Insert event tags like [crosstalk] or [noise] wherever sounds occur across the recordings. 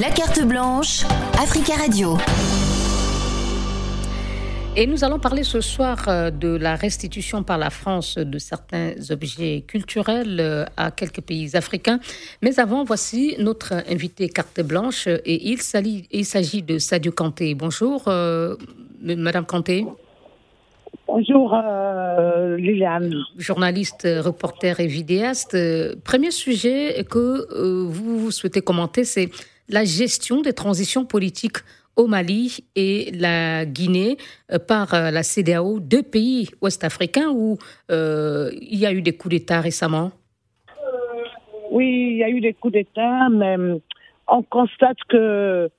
La carte blanche, Africa Radio. Et nous allons parler ce soir euh, de la restitution par la France de certains objets culturels euh, à quelques pays africains. Mais avant, voici notre invité carte blanche et il s'agit de Sadio Kanté. Bonjour, euh, Madame Kanté. Bonjour euh, Liliane. Journaliste, reporter et vidéaste. Premier sujet que vous souhaitez commenter, c'est la gestion des transitions politiques au Mali et la Guinée euh, par euh, la CDAO, deux pays ouest-africains où euh, il y a eu des coups d'État récemment? Oui, il y a eu des coups d'État, mais on constate que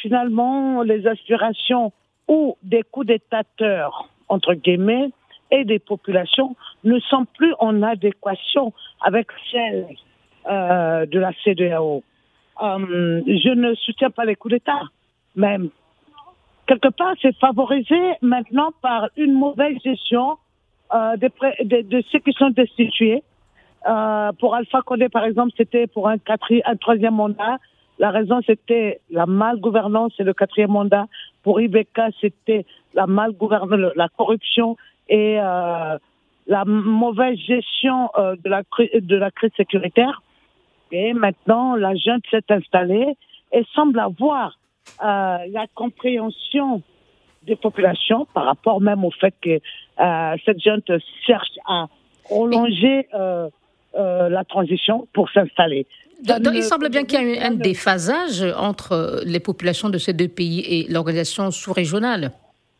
finalement les aspirations ou des coups d'Étateurs, entre guillemets, et des populations ne sont plus en adéquation avec celles de la CDAO. Je ne soutiens pas les coups d'État même. Quelque part, c'est favorisé maintenant par une mauvaise gestion euh, de, de, ceux qui sont destitués. Euh, pour Alpha Condé, par exemple, c'était pour un, un troisième mandat. La raison, c'était la malgouvernance et le quatrième mandat. Pour Ibeka, c'était la malgouvernance, la corruption et euh, la mauvaise gestion euh, de, la, de la crise sécuritaire. Et maintenant, la junte s'est installée et semble avoir euh, la compréhension des populations par rapport même au fait que euh, cette junte cherche à prolonger euh, la transition pour s'installer. il semble bien qu'il y a eu un déphasage entre les populations de ces deux pays et l'organisation sous-régionale.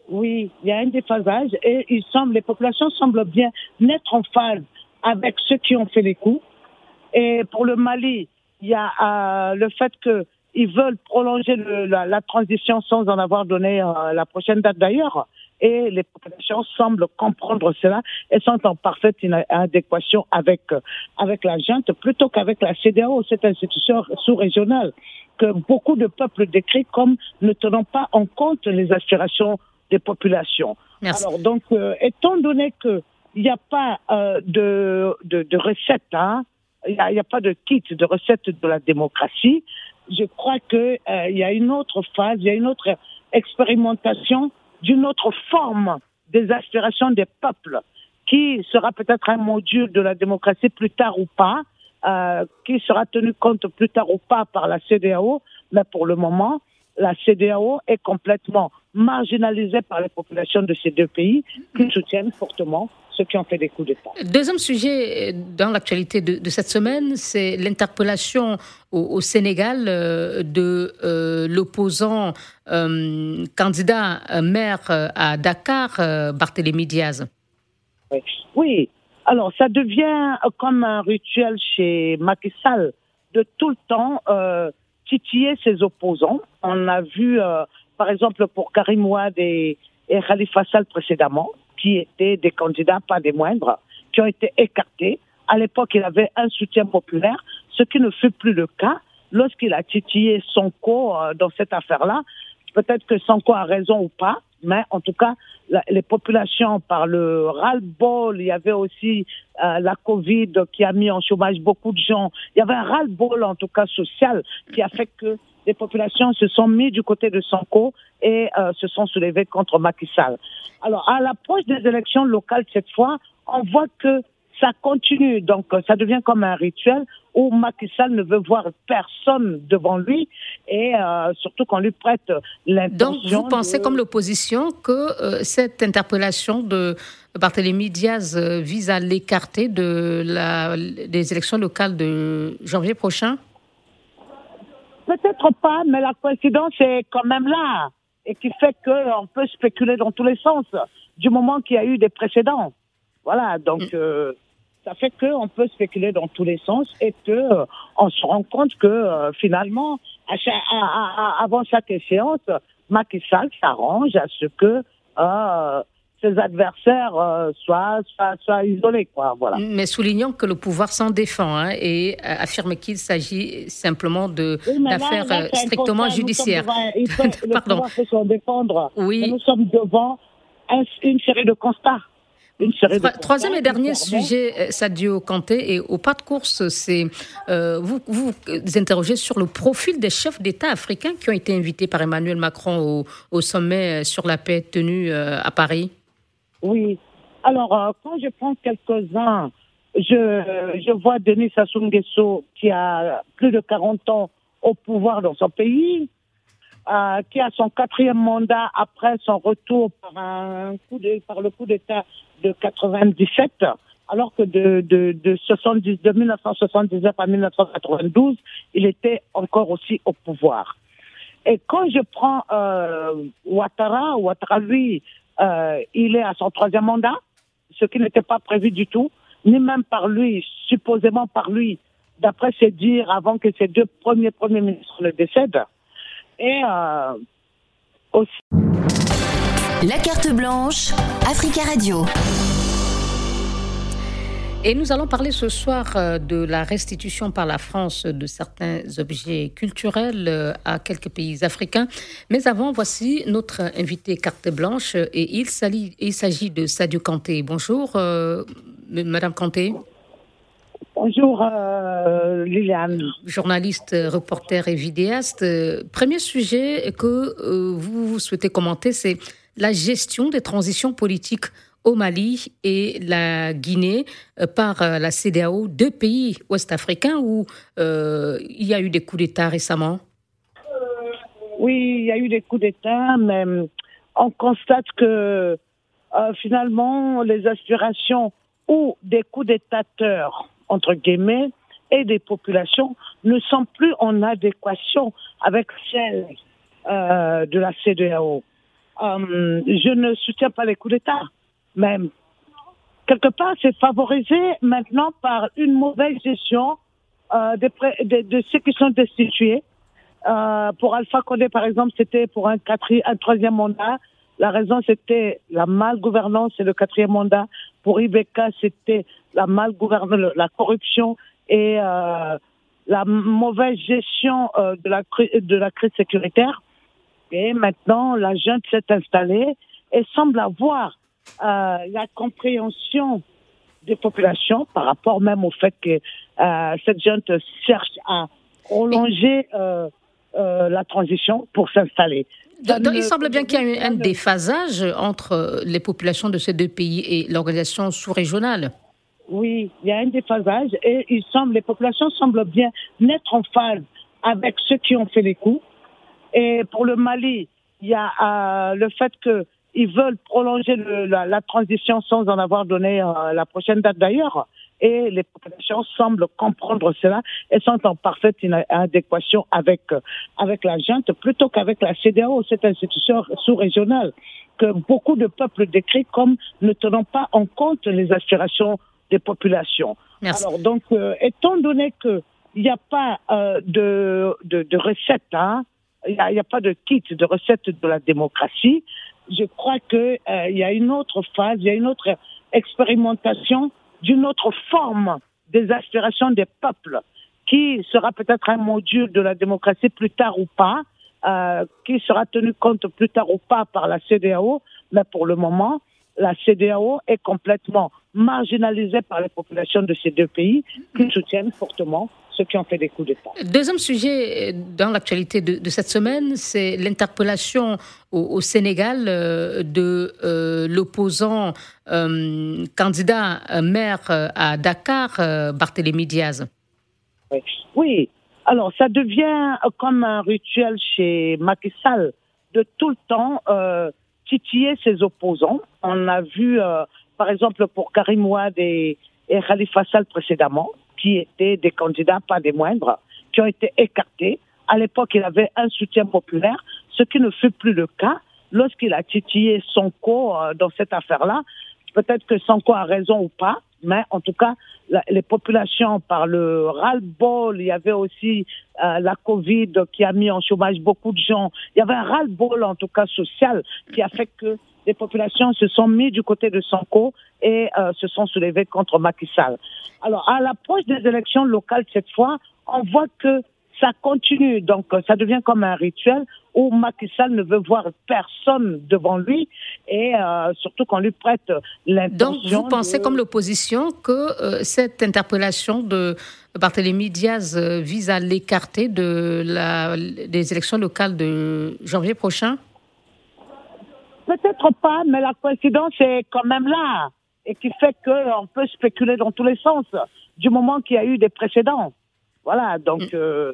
Oui, il y a un déphasage et il semble, les populations semblent bien être en phase avec ceux qui ont fait les coups. Et pour le Mali, il y a le fait que ils veulent prolonger le, la, la, transition sans en avoir donné euh, la prochaine date d'ailleurs. Et les populations semblent comprendre cela et sont en parfaite adéquation avec, euh, avec la junte plutôt qu'avec la CDAO, cette institution sous-régionale que beaucoup de peuples décrivent comme ne tenant pas en compte les aspirations des populations. Merci. Alors donc, euh, étant donné qu'il n'y a pas de, de, de recette, hein, il n'y a, pas de kit de recette de la démocratie. Je crois qu'il euh, y a une autre phase, il y a une autre expérimentation d'une autre forme des aspirations des peuples, qui sera peut-être un module de la démocratie plus tard ou pas, euh, qui sera tenu compte plus tard ou pas par la CDAO, mais pour le moment, la CDAO est complètement marginalisée par les populations de ces deux pays qui soutiennent fortement ceux qui ont fait des coups d'État. Deuxième sujet dans l'actualité de, cette semaine, c'est l'interpellation au, Sénégal euh, de euh, l'opposant euh, candidat maire à Dakar, Barthélémy Diaz. Oui. alors ça devient comme un rituel chez Macky Sall de tout le temps titiller ses opposants. On a vu, par exemple, pour Karim Ouad et, et Khalifa Sall précédemment, qui étaient des candidats, pas des moindres, qui ont été écartés. À l'époque, il avait un soutien populaire, ce qui ne fut plus le cas lorsqu'il a titillé Sonko euh, dans cette affaire-là. Peut-être que Sonko a raison ou pas, mais en tout cas, les populations, par le ras-le-bol, il y avait aussi euh, la Covid qui a mis en chômage beaucoup de gens. Il y avait un ras-le-bol, en tout cas social, qui a fait que les populations se sont mis du côté de Sonko et euh, se sont soulevées contre Macky Sall. Alors, à l'approche des élections locales cette fois, on voit que ça continue. Donc, ça devient comme un rituel où Macky Sall ne veut voir personne devant lui et euh, surtout qu'on lui prête l'intention. Donc, vous pensez comme l'opposition que euh, cette interpellation de Barthélémy Diaz vise à l'écarter de la, des élections locales de janvier prochain? Peut-être pas, mais la coïncidence est quand même là et qui fait qu'on peut spéculer dans tous les sens du moment qu'il y a eu des précédents. Voilà, donc mm. euh, ça fait qu'on peut spéculer dans tous les sens et que euh, on se rend compte que euh, finalement, avant chaque échéance, Macky Sall s'arrange à ce que ses adversaires euh, soient, soient, isolés. Quoi, voilà. Mais soulignons que le pouvoir s'en défend hein, et euh, affirme qu'il s'agit simplement d'affaires euh, strictement judiciaires. il faut, [laughs] le pouvoir s'en défendre. Oui. nous sommes devant une série de constats. Troisième et dernier sujet, Sadio Kanté, et au pas de course, c'est euh, vous, vous interrogez sur le profil des chefs d'État africains qui ont été invités par Emmanuel Macron au, sommet sur la paix tenu à Paris. Oui. Alors, quand je prends quelques-uns, je, je vois Denis Sassou Nguesso qui a plus de 40 ans au pouvoir dans son pays. Euh, qui a son quatrième mandat après son retour par, un coup de, par le coup d'État de 97, alors que de, de, de, 70, de 1979 à 1992, il était encore aussi au pouvoir. Et quand je prends euh, Ouattara, Ouattara, lui, euh, il est à son troisième mandat, ce qui n'était pas prévu du tout, ni même par lui, supposément par lui, d'après ses dires, avant que ses deux premiers premiers ministres le décèdent et euh, aussi. La carte blanche, Africa Radio. Et nous allons parler ce soir euh, de la restitution par la France de certains objets culturels euh, à quelques pays africains. Mais avant, voici notre invité carte blanche et il s'agit de Sadio Kanté. Bonjour, Madame Kanté. Bonjour euh, Liliane. Journaliste, reporter et vidéaste. Premier sujet que euh, vous souhaitez commenter, c'est la gestion des transitions politiques au Mali et la Guinée euh, par la CDAO, deux pays ouest-africains où il y a eu des coups d'État récemment. Oui, il y a eu des coups d'État, mais on constate que finalement les aspirations ou des coups d'Étateurs entre guillemets, et des populations ne sont plus en adéquation avec celles euh, de la CDAO. Euh, je ne soutiens pas les coups d'État, même. Quelque part, c'est favorisé maintenant par une mauvaise gestion euh, de, de, ceux qui sont destitués. pour Alpha Condé, par exemple, c'était pour un, un troisième mandat. La raison, c'était la malgouvernance et le quatrième mandat. Pour Ibeka, c'était la malgouvernance, la corruption et euh, la mauvaise gestion euh, de, la, de la crise sécuritaire. Et maintenant, la junte s'est installée et semble avoir euh, la compréhension des populations par rapport même au fait que euh, cette junte cherche à prolonger euh, euh, la transition pour s'installer il semble bien qu'il y a eu un déphasage entre les populations de ces deux pays et l'organisation sous-régionale. Oui, il y a un déphasage et il semble, les populations semblent bien être en phase avec ceux qui ont fait les coups. Et pour le Mali, il y a euh, le fait qu'ils veulent prolonger la, transition sans en avoir donné euh, la prochaine date d'ailleurs et les populations semblent comprendre cela et sont en parfaite adéquation avec, avec la junte plutôt qu'avec la CDAO, cette institution sous-régionale que beaucoup de peuples décrivent comme ne tenant pas en compte les aspirations des populations. Alors donc, euh, étant donné qu'il n'y a pas euh, de, de, de recette, hein, il n'y a, pas de kit de recette de la démocratie, je crois qu'il euh, y a une autre phase, il y a une autre expérimentation d'une autre forme des aspirations des peuples, qui sera peut-être un module de la démocratie plus tard ou pas, euh, qui sera tenu compte plus tard ou pas par la CDAO, mais pour le moment, la CDAO est complètement marginalisée par les populations de ces deux pays qui soutiennent fortement qui ont fait des coups d'État. Deuxième sujet euh, dans l'actualité de, cette semaine, c'est l'interpellation au, Sénégal euh, de euh, l'opposant candidat maire à Dakar, Barthélémy Diaz. Oui. alors ça devient comme un rituel chez Macky Sall de tout le temps titiller ses opposants. On a vu, par exemple, pour Karim Ouad et, et Khalifa Sall précédemment, qui étaient des candidats, pas des moindres, qui ont été écartés. À l'époque, il avait un soutien populaire, ce qui ne fut plus le cas lorsqu'il a titillé Sonko euh, dans cette affaire-là. Peut-être que Sonko a raison ou pas, mais en tout cas, les populations, par le ras-le-bol, il y avait aussi euh, la Covid qui a mis en chômage beaucoup de gens. Il y avait un ras-le-bol, en tout cas social, qui a fait que les populations se sont mis du côté de Sonko et euh, se sont soulevées contre Macky Sall. Alors, à l'approche des élections locales cette fois, on voit que ça continue. Donc, ça devient comme un rituel où Macky Sall ne veut voir personne devant lui et euh, surtout qu'on lui prête l'intention. Donc, vous pensez comme l'opposition que euh, cette interpellation de Barthélémy Diaz euh, vise à l'écarter de la, des élections locales de janvier prochain? Peut-être pas, mais la coïncidence est quand même là et qui fait qu'on peut spéculer dans tous les sens du moment qu'il y a eu des précédents. Voilà, donc. Mm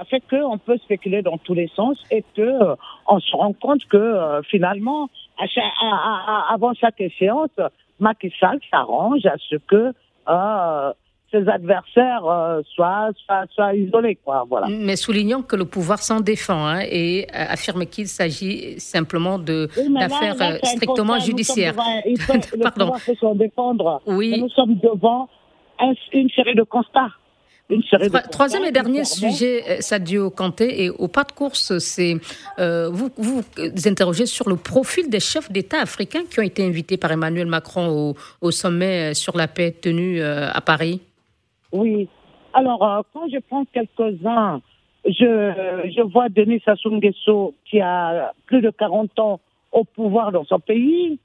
ça fait qu'on peut spéculer dans tous les sens et que euh, on se rend compte que euh, finalement, avant chaque échéance, Macky Sall s'arrange à ce que euh, ses adversaires soient, soient, isolés. Quoi, voilà. Mais soulignons que le pouvoir s'en défend hein, et affirme qu'il s'agit simplement d'affaires strictement judiciaires. [laughs] Pardon. Le pouvoir peut s'en défendre. Oui. nous sommes devant une série de constats. Troisième et dernier sujet, euh, Sadio Kanté, et au pas de course, c'est euh, vous, vous interrogez sur le profil des chefs d'État africains qui ont été invités par Emmanuel Macron au, sommet euh, sur la paix tenu à Paris. Oui. Alors, quand je prends quelques-uns, je, je vois Denis Sassou Nguesso qui a plus de 40 ans au pouvoir dans son pays,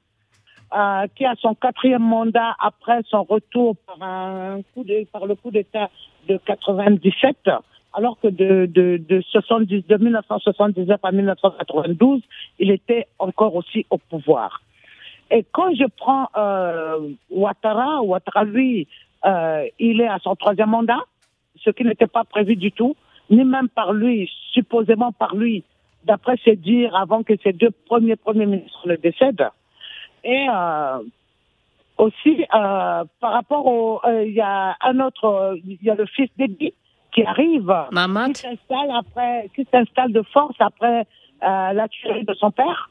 qui a son quatrième mandat après son retour par, un coup de, par le coup d'État de 97, alors que de, de, de, 70, de 1979 à 1992, il était encore aussi au pouvoir. Et quand je prends euh, Ouattara, Ouattara, lui, euh, il est à son troisième mandat, ce qui n'était pas prévu du tout, ni même par lui, supposément par lui, d'après ses dires, avant que ses deux premiers premiers ministres le décèdent. Et euh, aussi, euh, par rapport au, euh, il y a un autre, il y a le fils d'Eddie qui arrive, Maman. qui s'installe après, qui s'installe de force après euh, la tuerie de son père,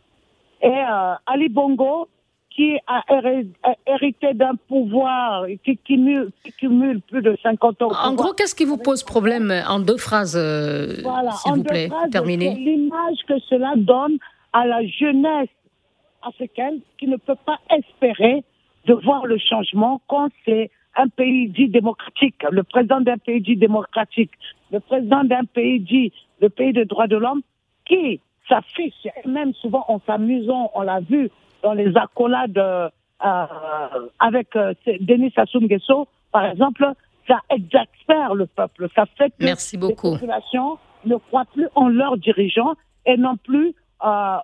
et euh, Ali Bongo qui a hérité d'un pouvoir qui cumule, qui cumule, plus de 50 ans. En gros, qu'est-ce qui vous pose problème en deux phrases, voilà, s'il vous plaît, terminé L'image que cela donne à la jeunesse africaine qui ne peut pas espérer de voir le changement quand c'est un pays dit démocratique, le président d'un pays dit démocratique, le président d'un pays dit le pays des droits de l'homme, qui s'affiche, même souvent en s'amusant, on l'a vu dans les accolades euh, avec euh, Denis Sassou Nguesso, par exemple, ça exaspère le peuple. Ça fait que Merci beaucoup. les populations ne croient plus en leurs dirigeants et non plus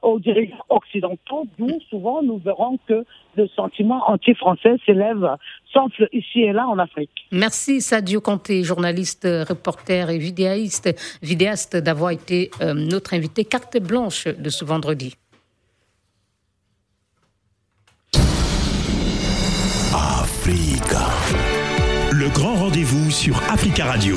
aux dirigeants occidentaux, d'où souvent nous verrons que le sentiment anti-français s'élève, s'enfle ici et là en Afrique. Merci Sadio Conté, journaliste, reporter et vidéaste, vidéaste d'avoir été euh, notre invité carte blanche de ce vendredi. Africa. Le grand rendez-vous sur Africa Radio.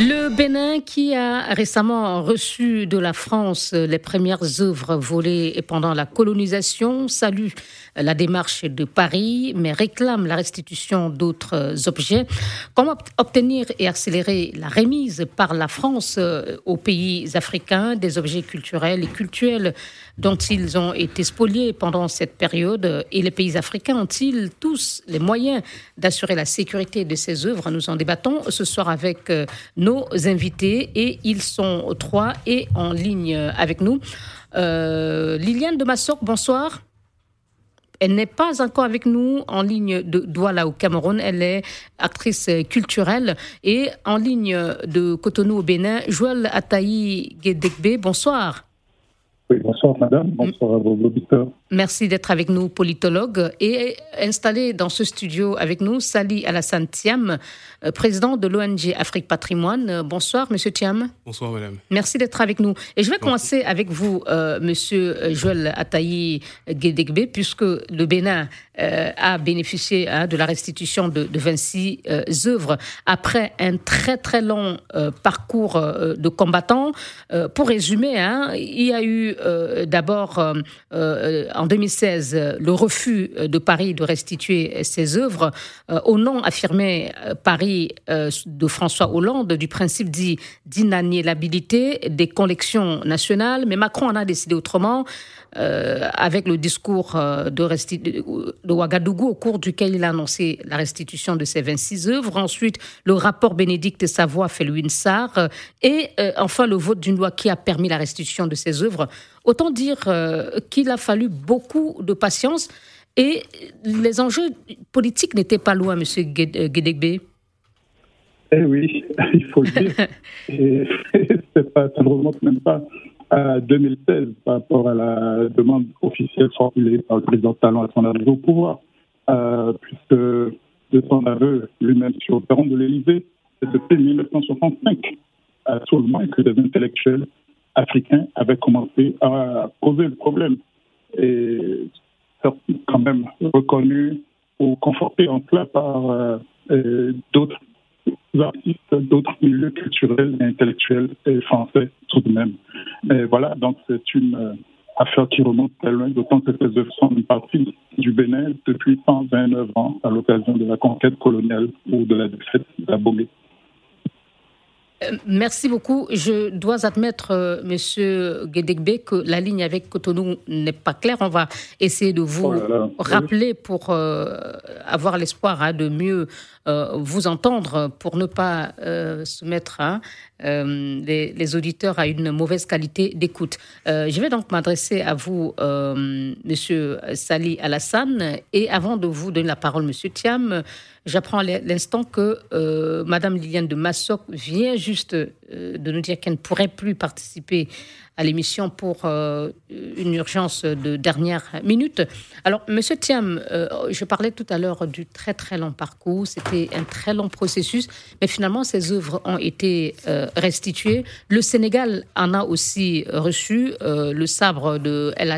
Le Bénin, qui a récemment reçu de la France les premières œuvres volées pendant la colonisation, salue la démarche de Paris, mais réclame la restitution d'autres objets. Comment obtenir et accélérer la remise par la France euh, aux pays africains des objets culturels et cultuels dont ils ont été spoliés pendant cette période? Et les pays africains ont-ils tous les moyens d'assurer la sécurité de ces œuvres? Nous en débattons ce soir avec euh, nos invités et ils sont trois et en ligne avec nous. Euh, Liliane de Massoc, bonsoir. Elle n'est pas encore avec nous en ligne de Douala au Cameroun. Elle est actrice culturelle et en ligne de Cotonou au Bénin. Joël Ataï Gedekbe, bonsoir. Oui, bonsoir madame, bonsoir à vos auditeurs. Merci d'être avec nous, politologue. Et installé dans ce studio avec nous, Sali Alassane Thiam, euh, président de l'ONG Afrique Patrimoine. Euh, bonsoir, monsieur Thiam. Bonsoir, madame. Merci d'être avec nous. Et je vais commencer avec vous, euh, monsieur Joël Ataï Guédegbe, puisque le Bénin a bénéficié hein, de la restitution de, de 26 œuvres après un très, très long parcours de combattants. pour résumer, hein, il y a eu d'abord en en 2016 le refus de Paris de restituer ses œuvres au nom affirmé Paris de François Hollande du principe dit d'inaliénabilité des collections nationales. Mais Macron en a décidé autrement. Euh, avec le discours euh, de, Ouagadougou au cours duquel il a annoncé la restitution de ses 26 œuvres. Ensuite, le rapport Bénédicte Savoie Sarr. Euh, et enfin, le vote d'une loi qui a permis la restitution de ses œuvres. Autant dire qu'il a fallu beaucoup de patience et les enjeux politiques n'étaient pas loin, M. Guédégbé. Eh oui, [laughs] il faut le dire. [laughs] et [laughs] pas, ça ne remonte même pas à 2016 par rapport à la demande officielle formulée par le président Talon à son arrivée au pouvoir, euh, puisque de son aveu lui-même sur le perron de l'Élysée, c'est depuis 1965 à tout le monde que des intellectuels africains avaient commencé à poser le problème et quand même reconnu ou conforté en cela par euh, d'autres artistes d'autres milieux culturels et intellectuels et français tout de même. Mais voilà, donc c'est une euh, affaire qui remonte très loin, d'autant que ces œuvres sont une partie du Bénin depuis 129 ans à l'occasion de la conquête coloniale ou de la défaite d'Abomey. Euh, merci beaucoup. Je dois admettre, euh, Monsieur Guédegbe, que la ligne avec Cotonou n'est pas claire. On va essayer de vous oh rappeler pour euh, avoir l'espoir hein, de mieux vous entendre, pour ne pas se mettre hein, les, auditeurs à une mauvaise qualité d'écoute. je vais donc m'adresser à vous, Monsieur Sali Alassane, et avant de vous donner la parole, Monsieur Thiam. J'apprends l'instant que euh, Madame Liliane de Massoc vient juste euh, de nous dire qu'elle ne pourrait plus participer à l'émission pour euh, une urgence de dernière minute. Alors, Monsieur Thiam, je parlais tout à l'heure du très très long parcours. C'était un très long processus, mais finalement, ces œuvres ont été restituées. Le Sénégal en a aussi reçu le sabre de El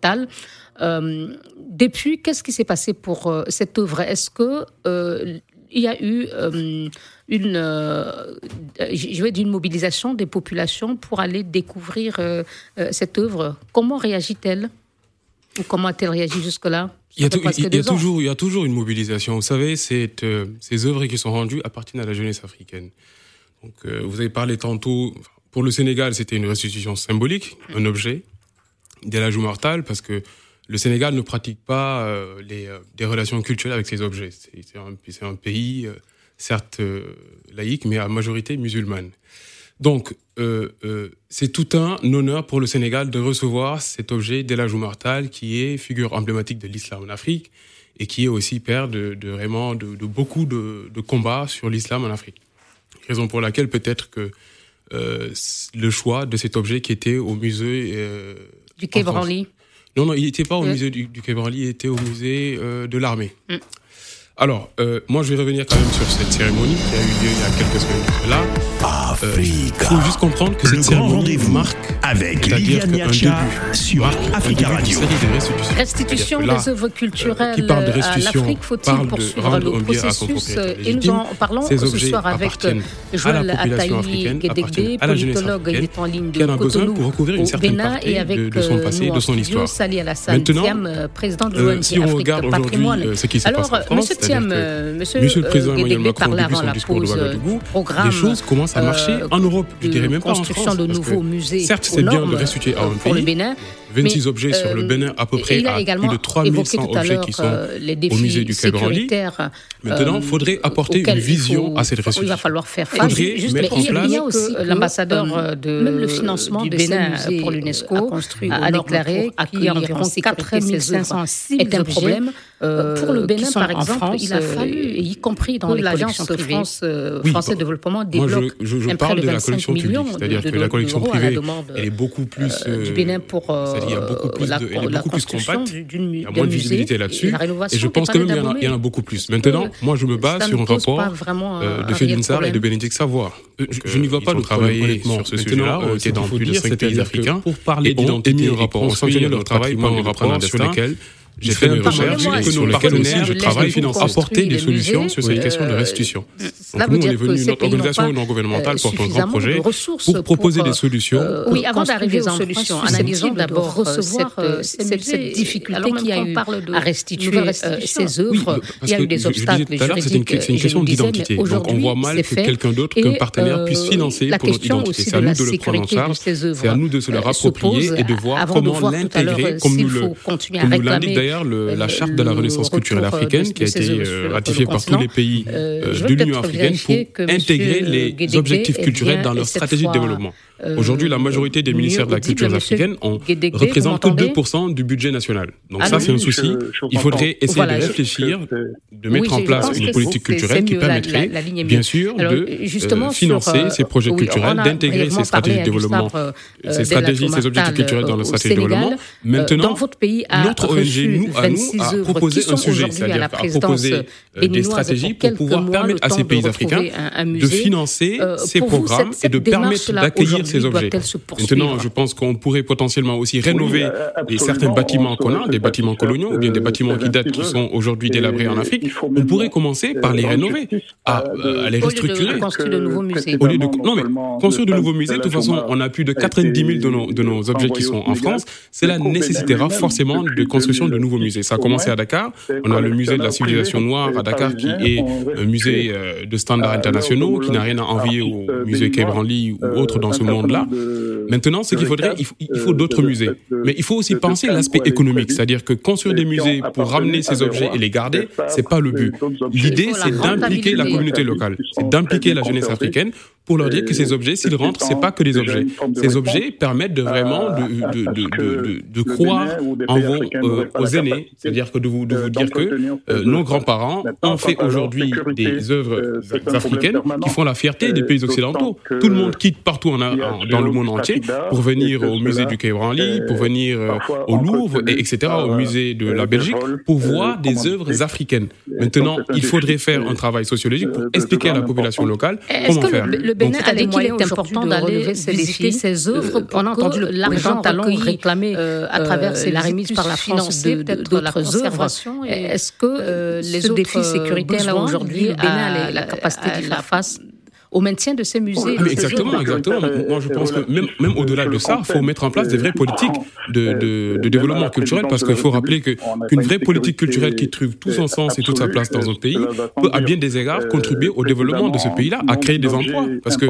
Tal. Euh, depuis, qu'est-ce qui s'est passé pour euh, cette œuvre? Est-ce que euh, il y a eu une, je vais dire une mobilisation des populations pour aller découvrir cette œuvre? Comment réagit-elle? Ou comment a-t-elle réagi jusque-là? Il y, a toujours, il y a toujours une mobilisation. Vous savez, ces œuvres qui sont rendues appartiennent à la jeunesse africaine. Donc, vous avez parlé tantôt, pour le Sénégal, c'était une restitution symbolique, un objet, la mortal, parce que le Sénégal ne pratique pas euh, les, euh, des relations culturelles avec ses objets. C'est un, un, pays, euh, certes laïque, mais à majorité musulmane. Donc, c'est tout un honneur pour le Sénégal de recevoir cet objet d'El Martal, qui est figure emblématique de l'islam en Afrique et qui est aussi père de, de vraiment de, de, beaucoup de, de combats sur l'islam en Afrique. Raison pour laquelle peut-être que le choix de cet objet qui était au musée du Quai Branly non, non, il n'était pas au musée du, du Quai il était au musée euh, de l'armée. Mm. Alors, euh, moi, je vais revenir quand même sur cette cérémonie qui a eu lieu il y a quelques semaines là. Africa. Il faut juste comprendre que cette cérémonie marque avec Liliane Niacha sur Africa Radio. Restitution des œuvres culturelles à l'Afrique, faut-il poursuivre le processus Et nous en parlons ce soir avec Joël Ataï Guédégbé, politologue, il est en ligne de Cotonou au Bénin et avec de son passé, de son histoire. Sali Alassane Thiam, président de l'ONG Afrique Patrimoine. Alors, Monsieur Thiam, Monsieur le Président Emmanuel Macron, depuis son discours de Ouagadougou, des choses commencent à marcher en Europe, je dirais même pas en France. de nouveaux musées certes, c'est bien de restituer pays. Le Bénin, 26 objets sur le Bénin, à peu près, à plus de 3100 objets qui sont euh, au musée du Quai Branly. Maintenant, il faudrait apporter une vision à cette restitution. Il va falloir faire face. Il faudrait mettre en place. Il y a aussi l'ambassadeur euh, de même le financement du Bénin pour l'UNESCO a déclaré qu'il y a environ 4500 est un problème. Euh, pour le Bénin, par exemple, il a fallu, y compris dans l'Alliance France Français Développement, débloque je, parle de la collection publique, c'est-à-dire que la collection privée, elle est beaucoup plus du Bénin pour il y a beaucoup plus, de, est beaucoup plus compacte. Il y a moins de visibilité là-dessus. Et, je pense que même il y, en a, beaucoup plus. Maintenant, moi, je me base sur un rapport euh, de Félix Sarr et de Bénédicte Savoie. Je n'y vois pas de travailler sur ce sujet-là. On était dans plus de cinq pays africains. Pour parler un rapport. On sanctionnait leur travail par un rapport sur lequel j'ai fait des recherches et sur lesquelles aussi je travaille pour apporter des solutions sur ces questions de restitution. Donc nous, on est venu, notre organisation non gouvernementale porte un grand projet pour proposer des solutions. Oui, avant d'arriver aux solutions, analysons d'abord recevoir cette difficulté qu'il y a eu à restituer ces œuvres. Il y a eu des obstacles juridiques. C'est une question d'identité. Donc on voit mal que quelqu'un d'autre qu'un partenaire puisse financer pour notre identité. C'est à nous de le prendre en charge, c'est à nous de se le approprier et de voir comment l'intégrer, comme nous l'indique d'ailleurs la charte de la renaissance culturelle africaine qui a été ratifiée par tous les pays de l'Union africaine pour intégrer les objectifs culturels dans leur stratégie de développement. Aujourd'hui, la majorité des ministères de la culture africaine représentent que 2% du budget national. Donc ça, c'est un souci. Il faudrait essayer de réfléchir, de mettre en place une politique culturelle qui permettrait, bien sûr, de financer ces projets culturels, d'intégrer ces stratégies de développement, ces stratégies, ces objectifs culturels dans la stratégie de développement. Maintenant, notre ONG, nous, à nous, proposé un sujet, c'est-à-dire a proposé des stratégies pour pouvoir permettre à ces pays africains de financer ces programmes et de permettre d'accueillir ces objets. Maintenant, je pense qu'on pourrait potentiellement aussi rénover certains bâtiments qu'on a, des bâtiments coloniaux ou bien des bâtiments qui datent, qui sont aujourd'hui délabrés en Afrique. On pourrait commencer par les rénover, à, les restructurer. Au lieu de construire de nouveaux musées. Au lieu de, non, mais construire de nouveaux musées, de toute façon, on a plus de 90 000 de nos, de nos objets qui sont en France. Cela nécessitera forcément de construction de nouveaux musées. Ça a commencé à Dakar. On a le musée de la civilisation noire à Dakar qui est un musée de standards internationaux, qui n'a rien à envier au musée Quai ou autre dans ce monde là Maintenant, ce qu'il faudrait, il faut, d'autres musées. Mais il faut aussi penser l'aspect économique, c'est-à-dire que construire des musées pour ramener ces objets et les garder, c'est pas le but. L'idée, c'est d'impliquer la communauté locale, c'est d'impliquer la jeunesse africaine pour leur dire que ces objets, s'ils rentrent, c'est pas que des objets. Ces objets permettent de vraiment de, de, de, de, croire en vos, aux aînés, c'est-à-dire que de vous, de vous dire que nos grands-parents ont fait aujourd'hui des œuvres africaines qui font la fierté des pays occidentaux. Tout le monde quitte partout en, dans le monde entier pour venir au musée du Quai Branly, pour venir au Louvre, et, etc., au musée de la Belgique, pour voir des œuvres africaines. Maintenant, il faudrait faire un travail sociologique pour expliquer à la population locale comment faire. Le Bénin a dit qu'il est important d'aller visiter ses œuvres. On a entendu l'argent talent réclamé à travers la remise par la France d'autres œuvres. Est-ce que les défis sécuritaires là aujourd'hui, a la capacité de faire face au maintien de ces musées. Ah, exactement, exactement. Moi, je pense que même, même au-delà de ça, il faut mettre en place des vraies politiques de, de, de développement culturel parce qu'il faut rappeler qu'une vraie politique culturelle qui trouve tout son sens et toute sa place dans un pays peut, à bien des égards, contribuer au développement de ce pays-là, à créer des emplois. Parce que,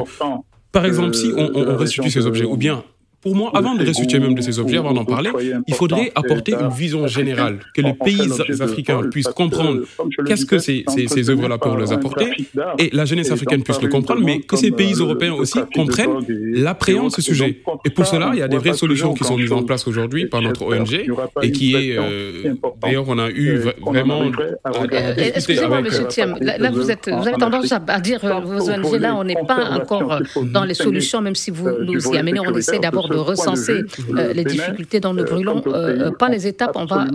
par exemple, si on, on restitue ces objets, ou bien pour moi, avant de restituer même de ces objets, avant d'en parler, il faudrait apporter une vision générale, que les pays africains puissent comprendre qu'est-ce que ces, ces, ces œuvres-là peuvent leur apporter, et la jeunesse africaine puisse le comprendre, mais que ces pays européens aussi comprennent l'appréhend de ce sujet. Et pour cela, il y a des vraies solutions qui sont mises en place aujourd'hui par notre ONG, et qui est, euh, d'ailleurs, on a eu vraiment... Excusez-moi, M. Thiem, là, vous, êtes, vous avez tendance à dire, vos ONG, là, on n'est pas encore dans les solutions, même si vous nous y amenez, on essaie d'abord de recenser euh, les difficultés dans le brûlons, euh, pas les étapes, on va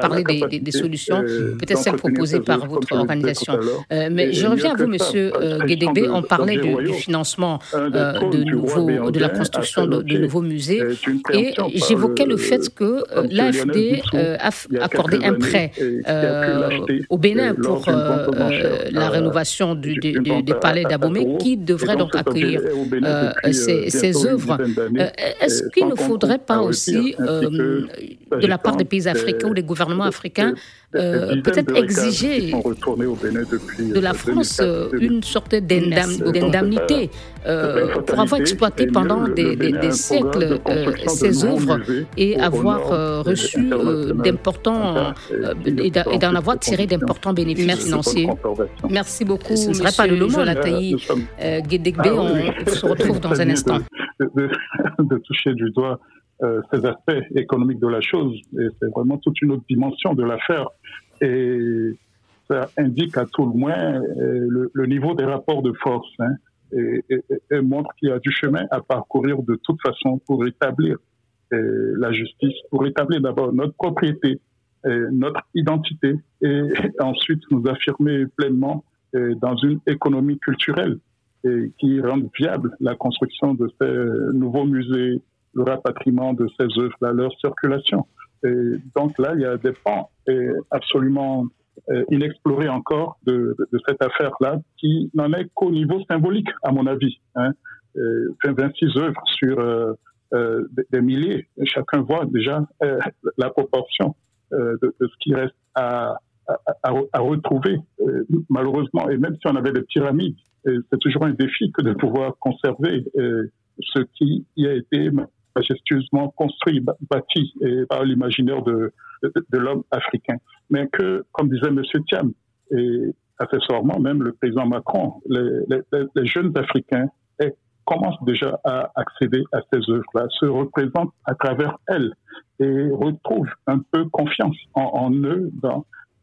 parler des, solutions, peut-être celles proposées par votre organisation. mais je reviens à vous, Monsieur Guédébé, on parlait du, financement de, nouveaux, de la construction de, nouveaux musées, et j'évoquais le fait que l'AFD a accordé un prêt au Bénin pour la rénovation du, des palais d'Abomey, qui devrait donc accueillir ces, ces œuvres. Est-ce qu'il ne faudrait pas aussi, euh, de la part des pays africains ou des gouvernements africains, euh, peut-être exiger de la France euh, une sorte d'indemnité pour avoir exploité pendant des, siècles ces œuvres et avoir reçu d'importants et d'en avoir tiré d'importants bénéfices financiers. Merci beaucoup, Ce ne serait pas le Jonathan Guédekbe. On se retrouve [laughs] dans un instant. [laughs] de toucher du doigt euh, ces aspects économiques de la chose. Et c'est vraiment toute une autre dimension de l'affaire. Et ça indique à tout le moins euh, le, niveau des rapports de force hein, et, montre qu'il y a du chemin à parcourir de toute façon pour établir euh, la justice, pour établir d'abord notre propriété, notre identité et [laughs] ensuite nous affirmer pleinement dans une économie culturelle et qui rende viable la construction de ces nouveaux musées, le rapatriement de ces œuvres, leur circulation. Et donc là, il y a des pans absolument inexplorés encore de, cette affaire-là, qui n'en est qu'au niveau symbolique, à mon avis. Hein. 26 œuvres sur des milliers. Chacun voit déjà la proportion de, ce qui reste à, à, retrouver, malheureusement. Et même si on avait des pyramides, c'est toujours un défi que de pouvoir conserver ce qui y a été majestueusement construit, bâti par l'imaginaire de, de, l'homme africain. Mais que, comme disait M. Thiam, et accessoirement même le président Macron, les, jeunes Africains commencent déjà à accéder à ces œuvres-là, se représentent à travers elles et retrouvent un peu confiance en, eux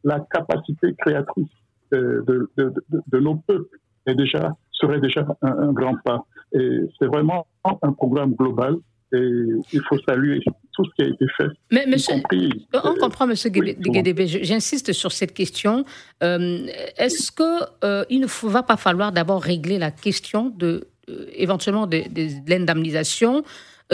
la capacité créatrice de, de, de, nos peuples et déjà serait déjà un grand pas. Et c'est vraiment un programme global et il faut saluer tout ce qui a été fait. Mais monsieur, on comprend, Monsieur Guédébé. J'insiste sur cette question. Euh, est-ce que euh, ne va pas falloir d'abord régler la question de euh, éventuellement de, l'indemnisation,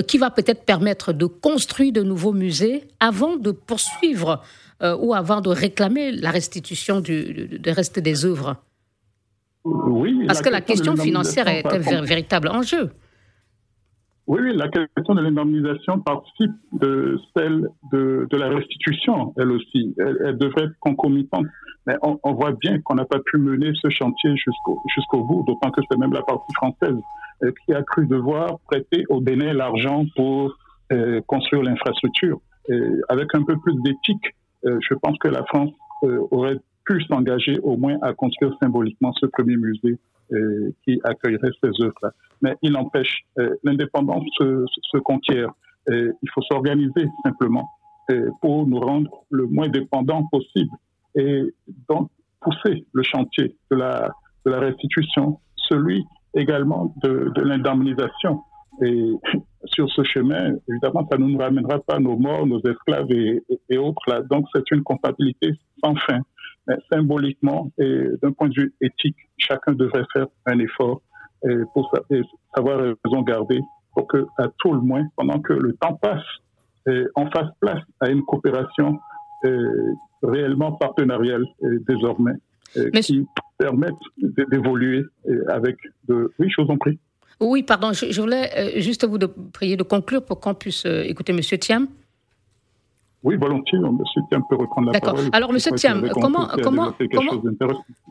qui va peut-être permettre de construire de nouveaux musées avant de poursuivre ou avant de réclamer la restitution du, reste des œuvres Oui. Parce que la question financière est un véritable enjeu. Oui, oui, la question de l'indemnisation participe de celle de, de, la restitution, elle aussi. Elle, devrait être concomitante. Mais on, on voit bien qu'on n'a pas pu mener ce chantier jusqu'au jusqu'au bout, d'autant que c'est même la partie française euh, qui a cru devoir prêter au Bénin l'argent pour euh, construire l'infrastructure. Avec un peu plus d'éthique, euh, je pense que la France aurait pu s'engager au moins à construire symboliquement ce premier musée qui accueillerait ces œuvres-là mais il empêche. Euh, l'indépendance se, conquiert. il faut s'organiser simplement pour nous rendre le moins dépendants possible et donc pousser le chantier de la, restitution, celui également de, de l'indemnisation. Sur ce chemin, évidemment, ça ne nous ramènera pas nos morts, nos esclaves et, et autres. Là. Donc, c'est une compatibilité sans fin. Mais symboliquement et d'un point de vue éthique, chacun devrait faire un effort et pour savoir raison garder pour que, à tout le moins, pendant que le temps passe, on fasse place à une coopération réellement partenariale désormais qui permette d'évoluer avec de... Oui, je vous en prie. Oui, pardon, je, voulais euh, juste vous de prier de conclure pour qu'on puisse euh, écouter M. Thiam. Oui, volontiers. M. Thiam peut reprendre la parole. Alors, M. Thiam, comment, comment, comment,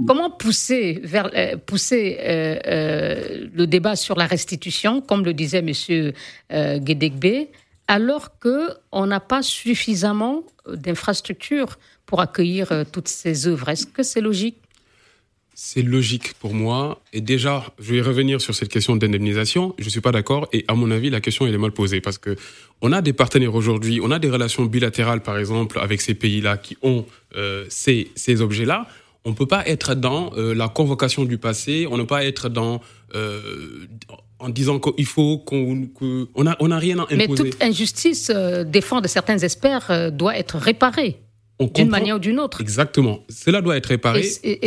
comment, pousser, vers, euh, pousser le débat sur la restitution, comme le disait M. Euh, Guédekbe, alors qu'on n'a pas suffisamment d'infrastructures pour accueillir toutes ces œuvres? Est-ce que c'est logique? C'est logique pour moi. Et déjà, je vais revenir sur cette question d'indemnisation. Je suis pas d'accord. Et à mon avis, la question, elle est mal posée parce que on a des partenaires aujourd'hui, on a des relations bilatérales, par exemple, avec ces pays-là qui ont euh, ces, ces objets-là. On peut pas être dans euh, la convocation du passé. On ne peut pas être dans euh, en disant qu'il faut qu'on on a on a rien à imposer. Mais toute injustice défend de certains experts doit être réparée d'une manière ou d'une autre. Exactement. Cela doit être réparé, et,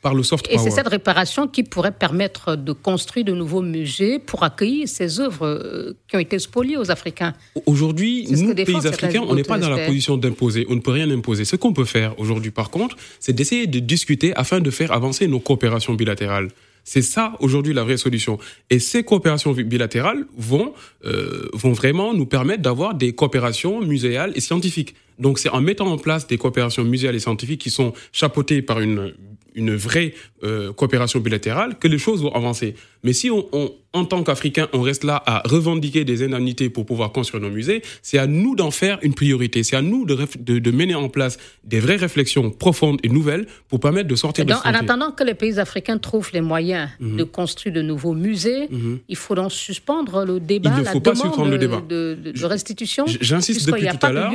par le soft power. Et c'est cette réparation qui pourrait permettre de construire de nouveaux musées pour accueillir ces œuvres euh, qui ont été spoliées aux Africains. Aujourd'hui, nous, pays africains, on n'est pas dans la position d'imposer. On ne peut rien imposer. Ce qu'on peut faire aujourd'hui, par contre, c'est d'essayer de discuter afin de faire avancer nos coopérations bilatérales. C'est ça aujourd'hui la vraie solution. Et ces coopérations bilatérales vont, euh, vont vraiment nous permettre d'avoir des coopérations muséales et scientifiques. Donc c'est en mettant en place des coopérations muséales et scientifiques qui sont chapeautées par une, une vraie euh, coopération bilatérale que les choses vont avancer. Mais si on, on en tant qu'Africains, on reste là à revendiquer des indemnités pour pouvoir construire nos musées, c'est à nous d'en faire une priorité. C'est à nous de, de, de, mener en place des vraies réflexions profondes et nouvelles pour permettre de sortir donc, de En attendant que les pays africains trouvent les moyens mhm. de construire de nouveaux musées, mhm. il faut donc suspendre le débat, il ne faut la pas demande le débat. De, de, restitution. J'insiste depuis tout à l'heure.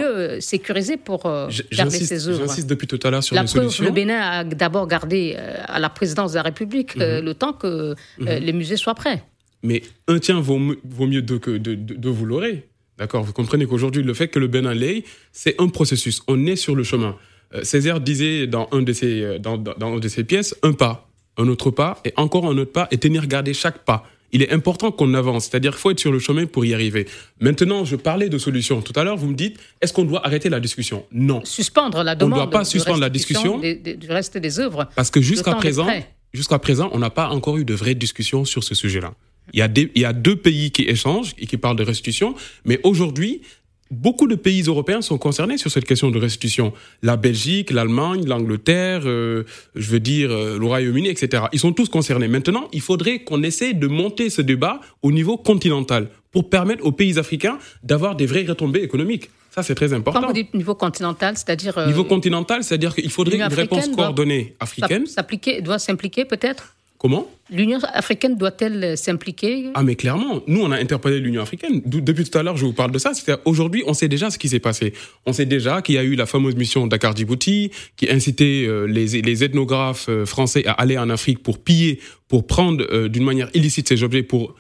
Sécurisé pour euh, garder ces œuvres. J'insiste depuis tout à l'heure sur la les solutions. Le Bénin a d'abord gardé euh, à la présidence de la République euh, mhm. le temps que les musées soient prêts. Mais un tien vaut, mieux deux que de, de, vous l'aurez. D'accord? Vous comprenez qu'aujourd'hui, le fait que le Bénin l'ait, c'est un processus. On est sur le chemin. Césaire disait dans un de ses, dans, dans, de ses pièces, un pas, un autre pas, et encore un autre pas, et tenir garder chaque pas. Il est important qu'on avance, c'est-à-dire qu'il faut être sur le chemin pour y arriver. Maintenant, je parlais de solutions. Tout à l'heure, vous me dites, est-ce qu'on doit arrêter la discussion? Non. Suspendre la demande. On ne doit pas suspendre la discussion. du reste des œuvres. Parce que jusqu'à présent, jusqu'à présent, on n'a pas encore eu de vraie discussion sur ce sujet-là. Il y, a il y a deux pays qui échangent et qui parlent de restitution, mais aujourd'hui, Beaucoup de pays européens sont concernés sur cette question de restitution. La Belgique, l'Allemagne, l'Angleterre, euh, je veux dire euh, le Royaume-Uni, etc. Ils sont tous concernés. Maintenant, il faudrait qu'on essaie de monter ce débat au niveau continental pour permettre aux pays africains d'avoir des vraies retombées économiques. Ça, c'est très important. Quand vous dites niveau continental, c'est-à-dire... Euh, niveau continental, c'est-à-dire qu'il faudrait une réponse coordonnée africaine. S'appliquer, doit s'impliquer peut-être? Comment? L'Union africaine doit-elle s'impliquer? Ah mais clairement, nous on a interpellé l'Union africaine. Depuis tout à l'heure, je vous parle de ça. Aujourd'hui, on sait déjà ce qui s'est passé. On sait déjà qu'il y a eu la fameuse mission Dakar Djibouti qui incitait euh, les, les ethnographes euh, français à aller en Afrique pour piller, pour prendre euh, d'une manière illicite ces objets pour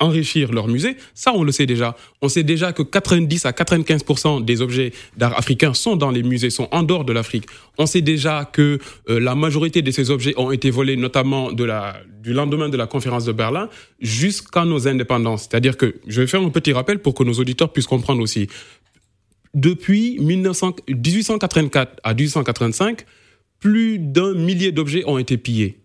enrichir leur musée, ça on le sait déjà. On sait déjà que 90 à 95% des objets d'art africains sont dans les musées, sont en dehors de l'Afrique. On sait déjà que euh, la majorité de ces objets ont été volés notamment du lendemain de la conférence de Berlin jusqu'à nos indépendances. C'est-à-dire que, je vais faire un petit rappel pour que nos auditeurs puissent comprendre aussi. Depuis 1900, 1884 à 1885, plus d'un millier d'objets ont été pillés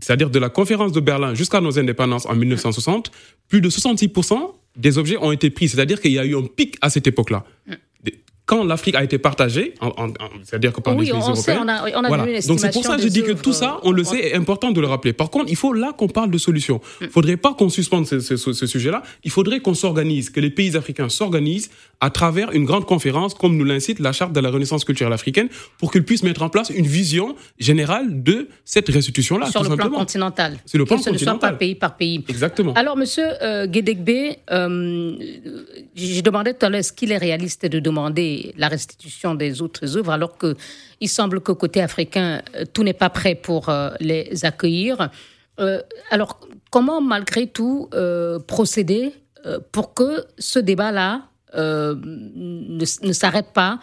c'est-à-dire de la conférence de Berlin jusqu'à nos indépendances en 1960, plus de 66% des objets ont été pris. C'est-à-dire qu'il y a eu un pic à cette époque-là quand l'Afrique a été partagée, c'est-à-dire que par oui, les pays européens. on a, on a voilà. Donc c'est pour ça que je dis que tout ça, on le sait, est important de le rappeler. Par contre, il faut là qu'on parle de solutions. Il ne faudrait pas qu'on suspende ce, ce, ce, sujet-là. Il faudrait qu'on s'organise, que les pays africains s'organisent à travers une grande conférence, comme nous l'incite la charte de la Renaissance culturelle africaine, pour qu'ils puissent mettre en place une vision générale de cette restitution-là. Sur tout le simplement. plan continental. C'est le plan que ce continental. ne soit pas pays par pays. Exactement. Alors, Monsieur euh, Guédekbe, euh, je demandais tout à l'heure, est-ce qu'il est réaliste de demander la restitution des autres œuvres, alors qu'il semble qu'au côté africain, euh, tout n'est pas prêt pour euh, les accueillir. Euh, alors, comment malgré tout procéder pour que ce débat-là ne, s'arrête pas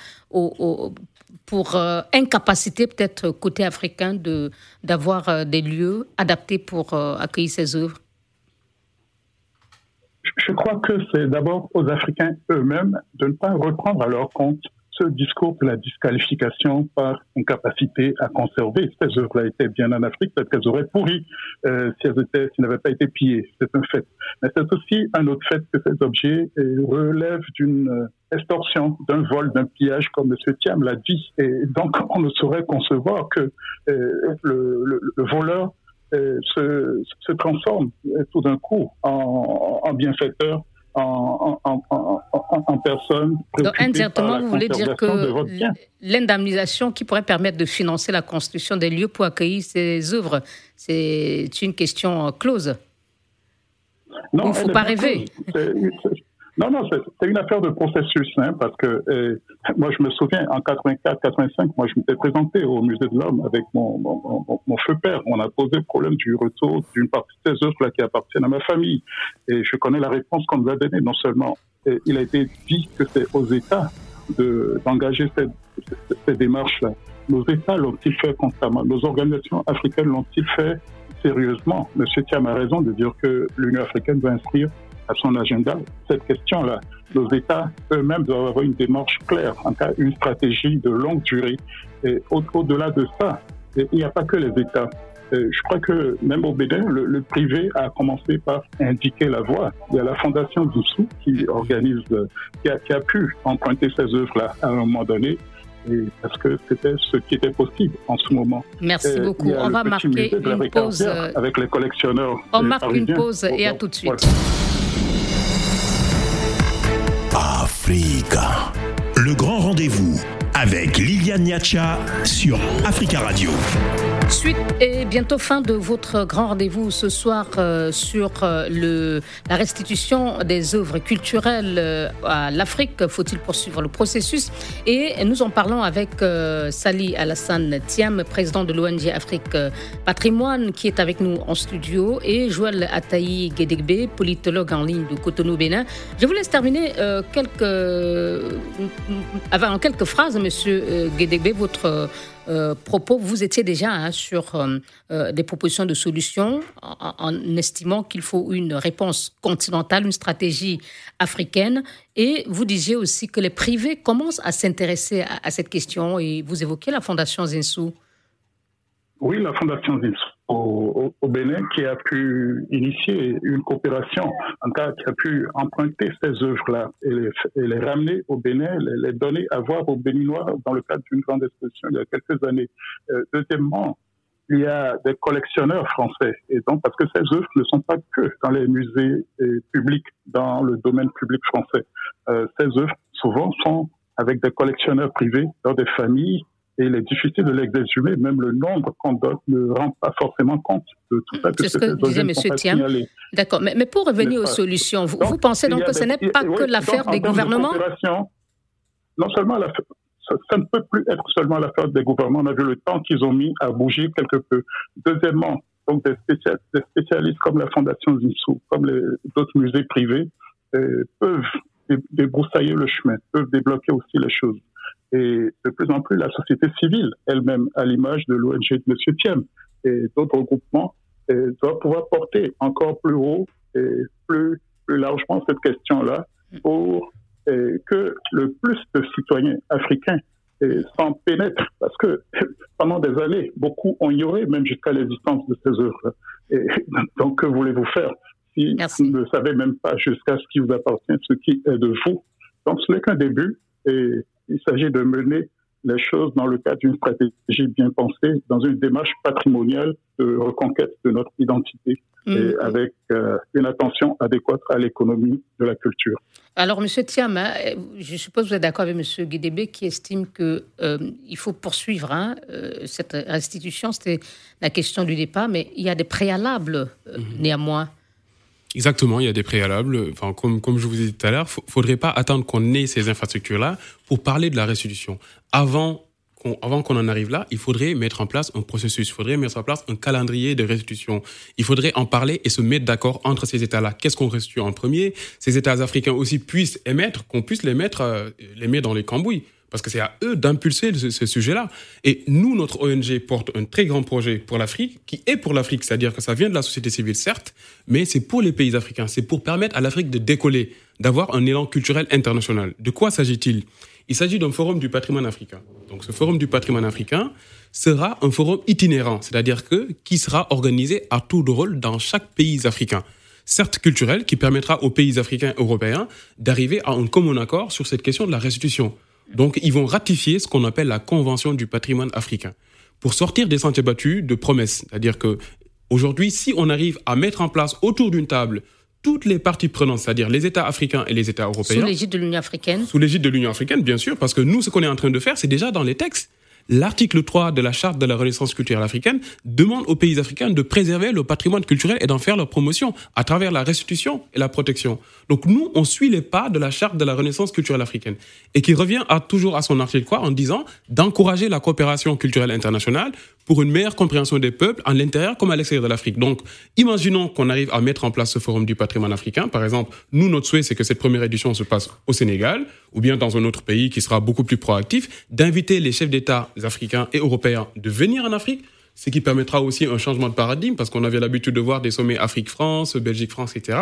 pour incapacité peut-être côté africain d'avoir des lieux adaptés pour accueillir ces œuvres? Je crois que c'est d'abord aux Africains eux-mêmes de ne pas reprendre à leur compte ce discours de la disqualification par incapacité à conserver. Ces œuvres-là étaient bien en Afrique, peut-être qu'elles auraient pourri euh, si elles étaient, s'ils n'avaient pas été pillées. C'est un fait. Mais c'est aussi un autre fait que ces objets euh, relèvent d'une euh, extorsion, d'un vol, d'un pillage, comme M. Thiam l'a dit. Et donc, on ne saurait concevoir que euh, le, le, le, voleur se, se, transforme tout d'un coup en, en bienfaiteur en, en, en, en, personne. Donc, indirectement, vous voulez dire que l'indemnisation qui pourrait permettre de financer la construction des lieux pour accueillir ces œuvres, c'est une question close Non, Il ne faut pas rêver. Non, non, c'est une affaire de processus, hein, parce que euh, moi, je me souviens, en 84-85, moi, je m'étais présenté au Musée de l'Homme avec mon, mon, mon, feu père. On a posé le problème du retour d'une partie de ces œuvres là qui appartiennent à ma famille. Et je connais la réponse qu'on nous a donnée. Non seulement et il a été dit que c'est aux États d'engager cette, cette, cette démarche-là. Nos États l'ont-ils fait constamment? Nos organisations africaines l'ont-ils fait sérieusement? Monsieur Thiam a raison de dire que l'Union africaine va inscrire à son agenda cette question-là. Nos États eux-mêmes doivent avoir une démarche claire, en cas une stratégie de longue durée. Et au-delà de ça, il n'y a pas que les États. Je crois que même au Bénin, le, le, privé a commencé par indiquer la voie. Il y a la Fondation Doussou qui organise, qui a, qui a pu emprunter ces œuvres-là à un moment donné et parce que c'était ce qui était possible en ce moment. Merci beaucoup. On va marquer une pause. Avec les collectionneurs. On marque une pause et à tout de suite. Voilà. Freega. Le grand rendez-vous avec Liliane Niacha sur Africa Radio. Suite et bientôt fin de votre grand rendez-vous ce soir euh, sur euh, le, la restitution des œuvres culturelles euh, à l'Afrique. Faut-il poursuivre le processus? Et nous en parlons avec Sali Alassane Thiam, président de l'ONG Afrique Patrimoine, qui est avec nous en studio, et Joël Ataï Guédegbe, politologue en ligne de Cotonou Bénin. Je vous laisse terminer quelques, en quelques phrases, Monsieur Guédégbé, votre euh, propos, vous étiez déjà hein, sur euh, euh, des propositions de solutions en, estimant qu'il faut une réponse continentale, une stratégie africaine. Et vous disiez aussi que les privés commencent à s'intéresser à, cette question et vous évoquez la Fondation Zinsou. Oui, la Fondation Zinsou au, Bénin qui a pu initier une coopération, en cas qui a pu emprunter ces œuvres-là et les, ramener au Bénin, les, donner à voir aux Béninois dans le cadre d'une grande exposition il y a quelques années. Euh, deuxièmement, il y a des collectionneurs français. Et donc, parce que ces œuvres ne sont pas que dans les musées publics, dans le domaine public français. Euh, ces œuvres, souvent, sont avec des collectionneurs privés dans des familles et il est difficile de l'exhumer, même le nombre qu'on donne ne rend pas forcément compte de tout ça. C'est ce que disait M. Thiam. D'accord, mais, mais, pour revenir aux solutions, vous, vous pensez donc que ce n'est pas que l'affaire des gouvernements Non seulement ça, ça, ne peut plus être seulement l'affaire des gouvernements. On a vu le temps qu'ils ont mis à bouger quelque peu. Deuxièmement, donc des, spécialistes, des spécialistes comme la Fondation Zinsou, comme d'autres musées privés, euh, peuvent débroussailler le chemin, peuvent débloquer aussi les choses. Et de plus en plus, la société civile elle-même, à l'image de l'ONG de M. Thiem et d'autres groupements, doit pouvoir porter encore plus haut et plus, plus largement cette question-là pour que le plus de citoyens africains s'en pénètrent. Parce que [laughs] pendant des années, beaucoup ont ignoré même jusqu'à l'existence de ces œuvres. Et [laughs] donc, que voulez-vous faire si vous ne savez même pas jusqu'à ce qui vous appartient, ce qui est de vous? Donc, ce n'est qu'un début. Et il s'agit de mener les choses dans le cadre d'une stratégie bien pensée, dans une démarche patrimoniale de reconquête de notre identité et mm. avec euh, une attention adéquate à l'économie de la culture. Alors, M. Thiam, hein, je suppose que vous êtes d'accord avec M. Guédébé qui estime qu'il euh, faut poursuivre hein, euh, cette restitution. C'était la question du départ, mais il y a des préalables mm-hmm. néanmoins. Exactement, il y a des préalables. Enfin, comme, comme je vous ai dit tout à l'heure, il faudrait pas attendre qu'on ait ces infrastructures-là pour parler de la restitution. Avant qu'on avant qu'on en arrive là, il faudrait mettre en place un processus, il faudrait mettre en place un calendrier de restitution. Il faudrait en parler et se mettre d'accord entre ces États-là. Qu'est-ce qu'on restitue en premier? Ces États africains aussi puissent émettre, qu'on puisse les mettre, euh, les mettre dans les cambouis parce que c'est à eux d'impulser ce, sujet-là. Et nous, notre ONG porte un très grand projet pour l'Afrique, qui est pour l'Afrique, c'est-à-dire que ça vient de la société civile, certes, mais c'est pour les pays africains, c'est pour permettre à l'Afrique de décoller, d'avoir un élan culturel international. De quoi s'agit-il? Il, s'agit d'un forum du patrimoine africain. Donc ce forum du patrimoine africain sera un forum itinérant, c'est-à-dire que qui sera organisé à tour de rôle dans chaque pays africain certes culturel, qui permettra aux pays africains et européens d'arriver à un commun accord sur cette question de la restitution. Donc, ils vont ratifier ce qu'on appelle la Convention du patrimoine africain pour sortir des sentiers battus de promesses. C'est-à-dire que aujourd'hui, si on arrive à mettre en place autour d'une table toutes les parties prenantes, c'est-à-dire les États africains et les États européens. Sous l'égide de l'Union africaine. Sous l'égide de l'Union africaine, bien sûr, parce que nous, ce qu'on est en train de faire, c'est déjà dans les textes. L'article 3 de la Charte de la Renaissance culturelle africaine demande aux pays africains de préserver le patrimoine culturel et d'en faire leur promotion à travers la restitution et la protection. Donc nous, on suit les pas de la Charte de la Renaissance culturelle africaine et qui revient toujours à son article 3 en disant d'encourager la coopération culturelle internationale pour une meilleure compréhension des peuples en l'intérieur comme à l'extérieur de l'Afrique. Donc, imaginons qu'on arrive à mettre en place ce forum du patrimoine africain. Par exemple, nous, notre souhait, c'est que cette première édition se passe au Sénégal ou bien dans un autre pays qui sera beaucoup plus proactif, d'inviter les chefs d'État africains et européens de venir en Afrique ce qui permettra aussi un changement de paradigme parce qu'on avait l'habitude de voir des sommets Afrique-France, Belgique-France, etc.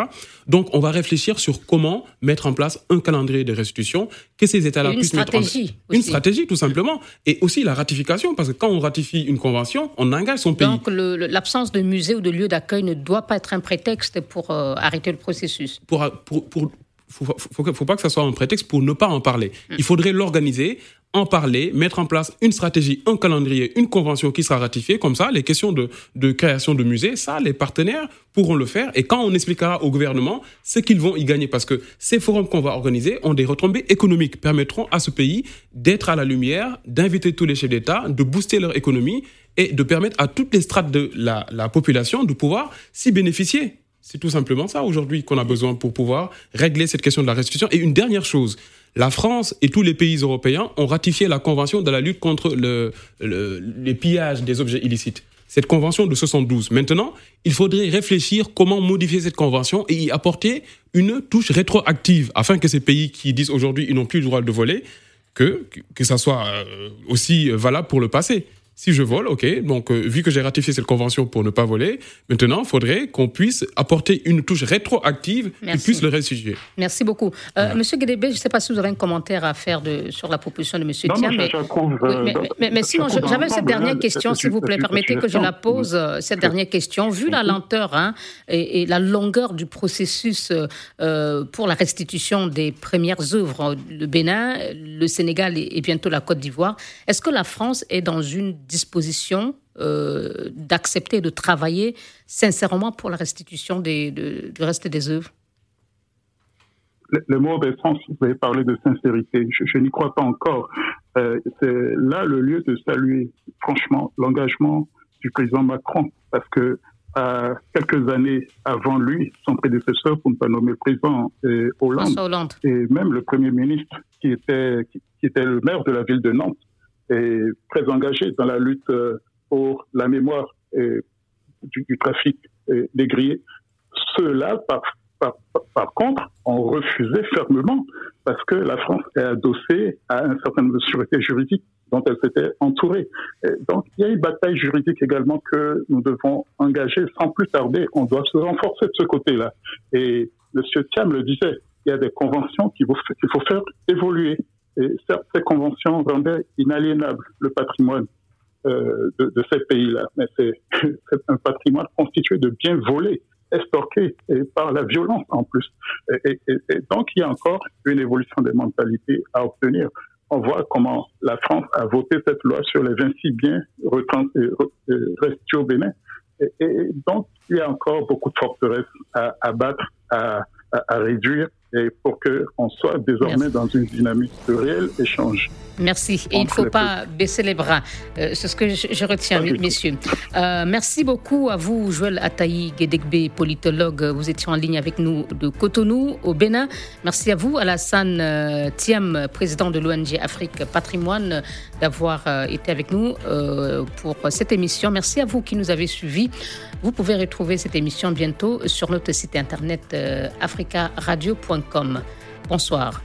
Donc, on va réfléchir sur comment mettre en place un calendrier de restitution que ces États-là puissent mettre en place. Une stratégie, tout simplement. Et aussi la ratification, parce que quand on ratifie une convention, on engage son pays. Donc, l'absence de musée ou de lieu d'accueil ne doit pas être un prétexte pour euh, arrêter le processus. Pour, pour, pour faut, faut, faut, pas que ça soit un prétexte pour ne pas en parler. Mm. Il faudrait l'organiser en parler, mettre en place une stratégie, un calendrier, une convention qui sera ratifiée. Comme ça, les questions de, de création de musées, ça, les partenaires pourront le faire. Et quand on expliquera au gouvernement ce qu'ils vont y gagner, parce que ces forums qu'on va organiser ont des retombées économiques, permettront à ce pays d'être à la lumière, d'inviter tous les chefs d'État, de booster leur économie et de permettre à toutes les strates de la, la population de pouvoir s'y bénéficier. C'est tout simplement ça aujourd'hui qu'on a besoin pour pouvoir régler cette question de la restitution. Et une dernière chose, la France et tous les pays européens ont ratifié la convention de la lutte contre le, les pillages des objets illicites. Cette convention de 72. Maintenant, il faudrait réfléchir comment modifier cette convention et y apporter une touche rétroactive afin que ces pays qui disent aujourd'hui ils n'ont plus le droit de voler que, que ça soit aussi valable pour le passé. Si je vole, ok, donc euh, vu que j'ai ratifié cette convention pour ne pas voler, maintenant, il faudrait qu'on puisse apporter une touche rétroactive qui puisse le restituer. Merci beaucoup. Euh, Monsieur Guédébé, je ne sais pas si vous avez un commentaire à faire de, sur la proposition de Monsieur Thiam. Mais, mais, mais, sinon, j'avais cette dernière question, s'il vous plaît. Permettez que je la pose, euh, cette dernière question. Vu la lenteur hein, et, la longueur du processus pour la restitution des premières œuvres, le Bénin, le Sénégal et bientôt la Côte d'Ivoire, est-ce que la France est dans une disposition euh, d'accepter de travailler sincèrement pour la restitution des, du reste des œuvres le, mot sens, vous avez parlé de sincérité. Je, n'y crois pas encore. Euh, c'est là le lieu de saluer, franchement, l'engagement du président Macron, parce que quelques années avant lui, son prédécesseur, pour ne pas nommer le président, Hollande, et même le premier ministre qui était, qui était le maire de la ville de Nantes, est très engagé dans la lutte euh, pour la mémoire du, trafic des grillés. Ceux-là, par, contre, ont refusé fermement parce que la France est adossée à un certain nombre de sûretés juridiques dont elle s'était entourée. donc, il y a une bataille juridique également que nous devons engager sans plus tarder. On doit se renforcer de ce côté-là. Et M. Thiam le disait, il y a des conventions qu'il faut, faut faire évoluer. Et ces conventions rendaient inaliénable le patrimoine euh, de, de, ces pays-là, mais c'est [laughs] un patrimoine constitué de biens volés, estorqués et par la violence en plus. Et, et, et, donc, il y a encore une évolution des mentalités à obtenir. On voit comment la France a voté cette loi sur les 26 biens restés au Bénin. Et, donc, il y a encore beaucoup de forteresses à, à battre, à, à réduire et pour qu'on soit désormais dans une dynamique de réel échange. Merci. Et il ne faut pas baisser les bras. Euh, c'est ce que je, retiens, messieurs. Euh, merci beaucoup à vous, Joël Ataï Gedegbe, politologue. Vous étiez en ligne avec nous de Cotonou, au Bénin. Merci à vous, Alassane euh, Thiam, président de l'ONG Afrique Patrimoine, d'avoir été avec nous pour cette émission. Merci à vous qui nous avez suivis. Vous pouvez retrouver cette émission bientôt sur notre site internet africaradio.com. Bonsoir.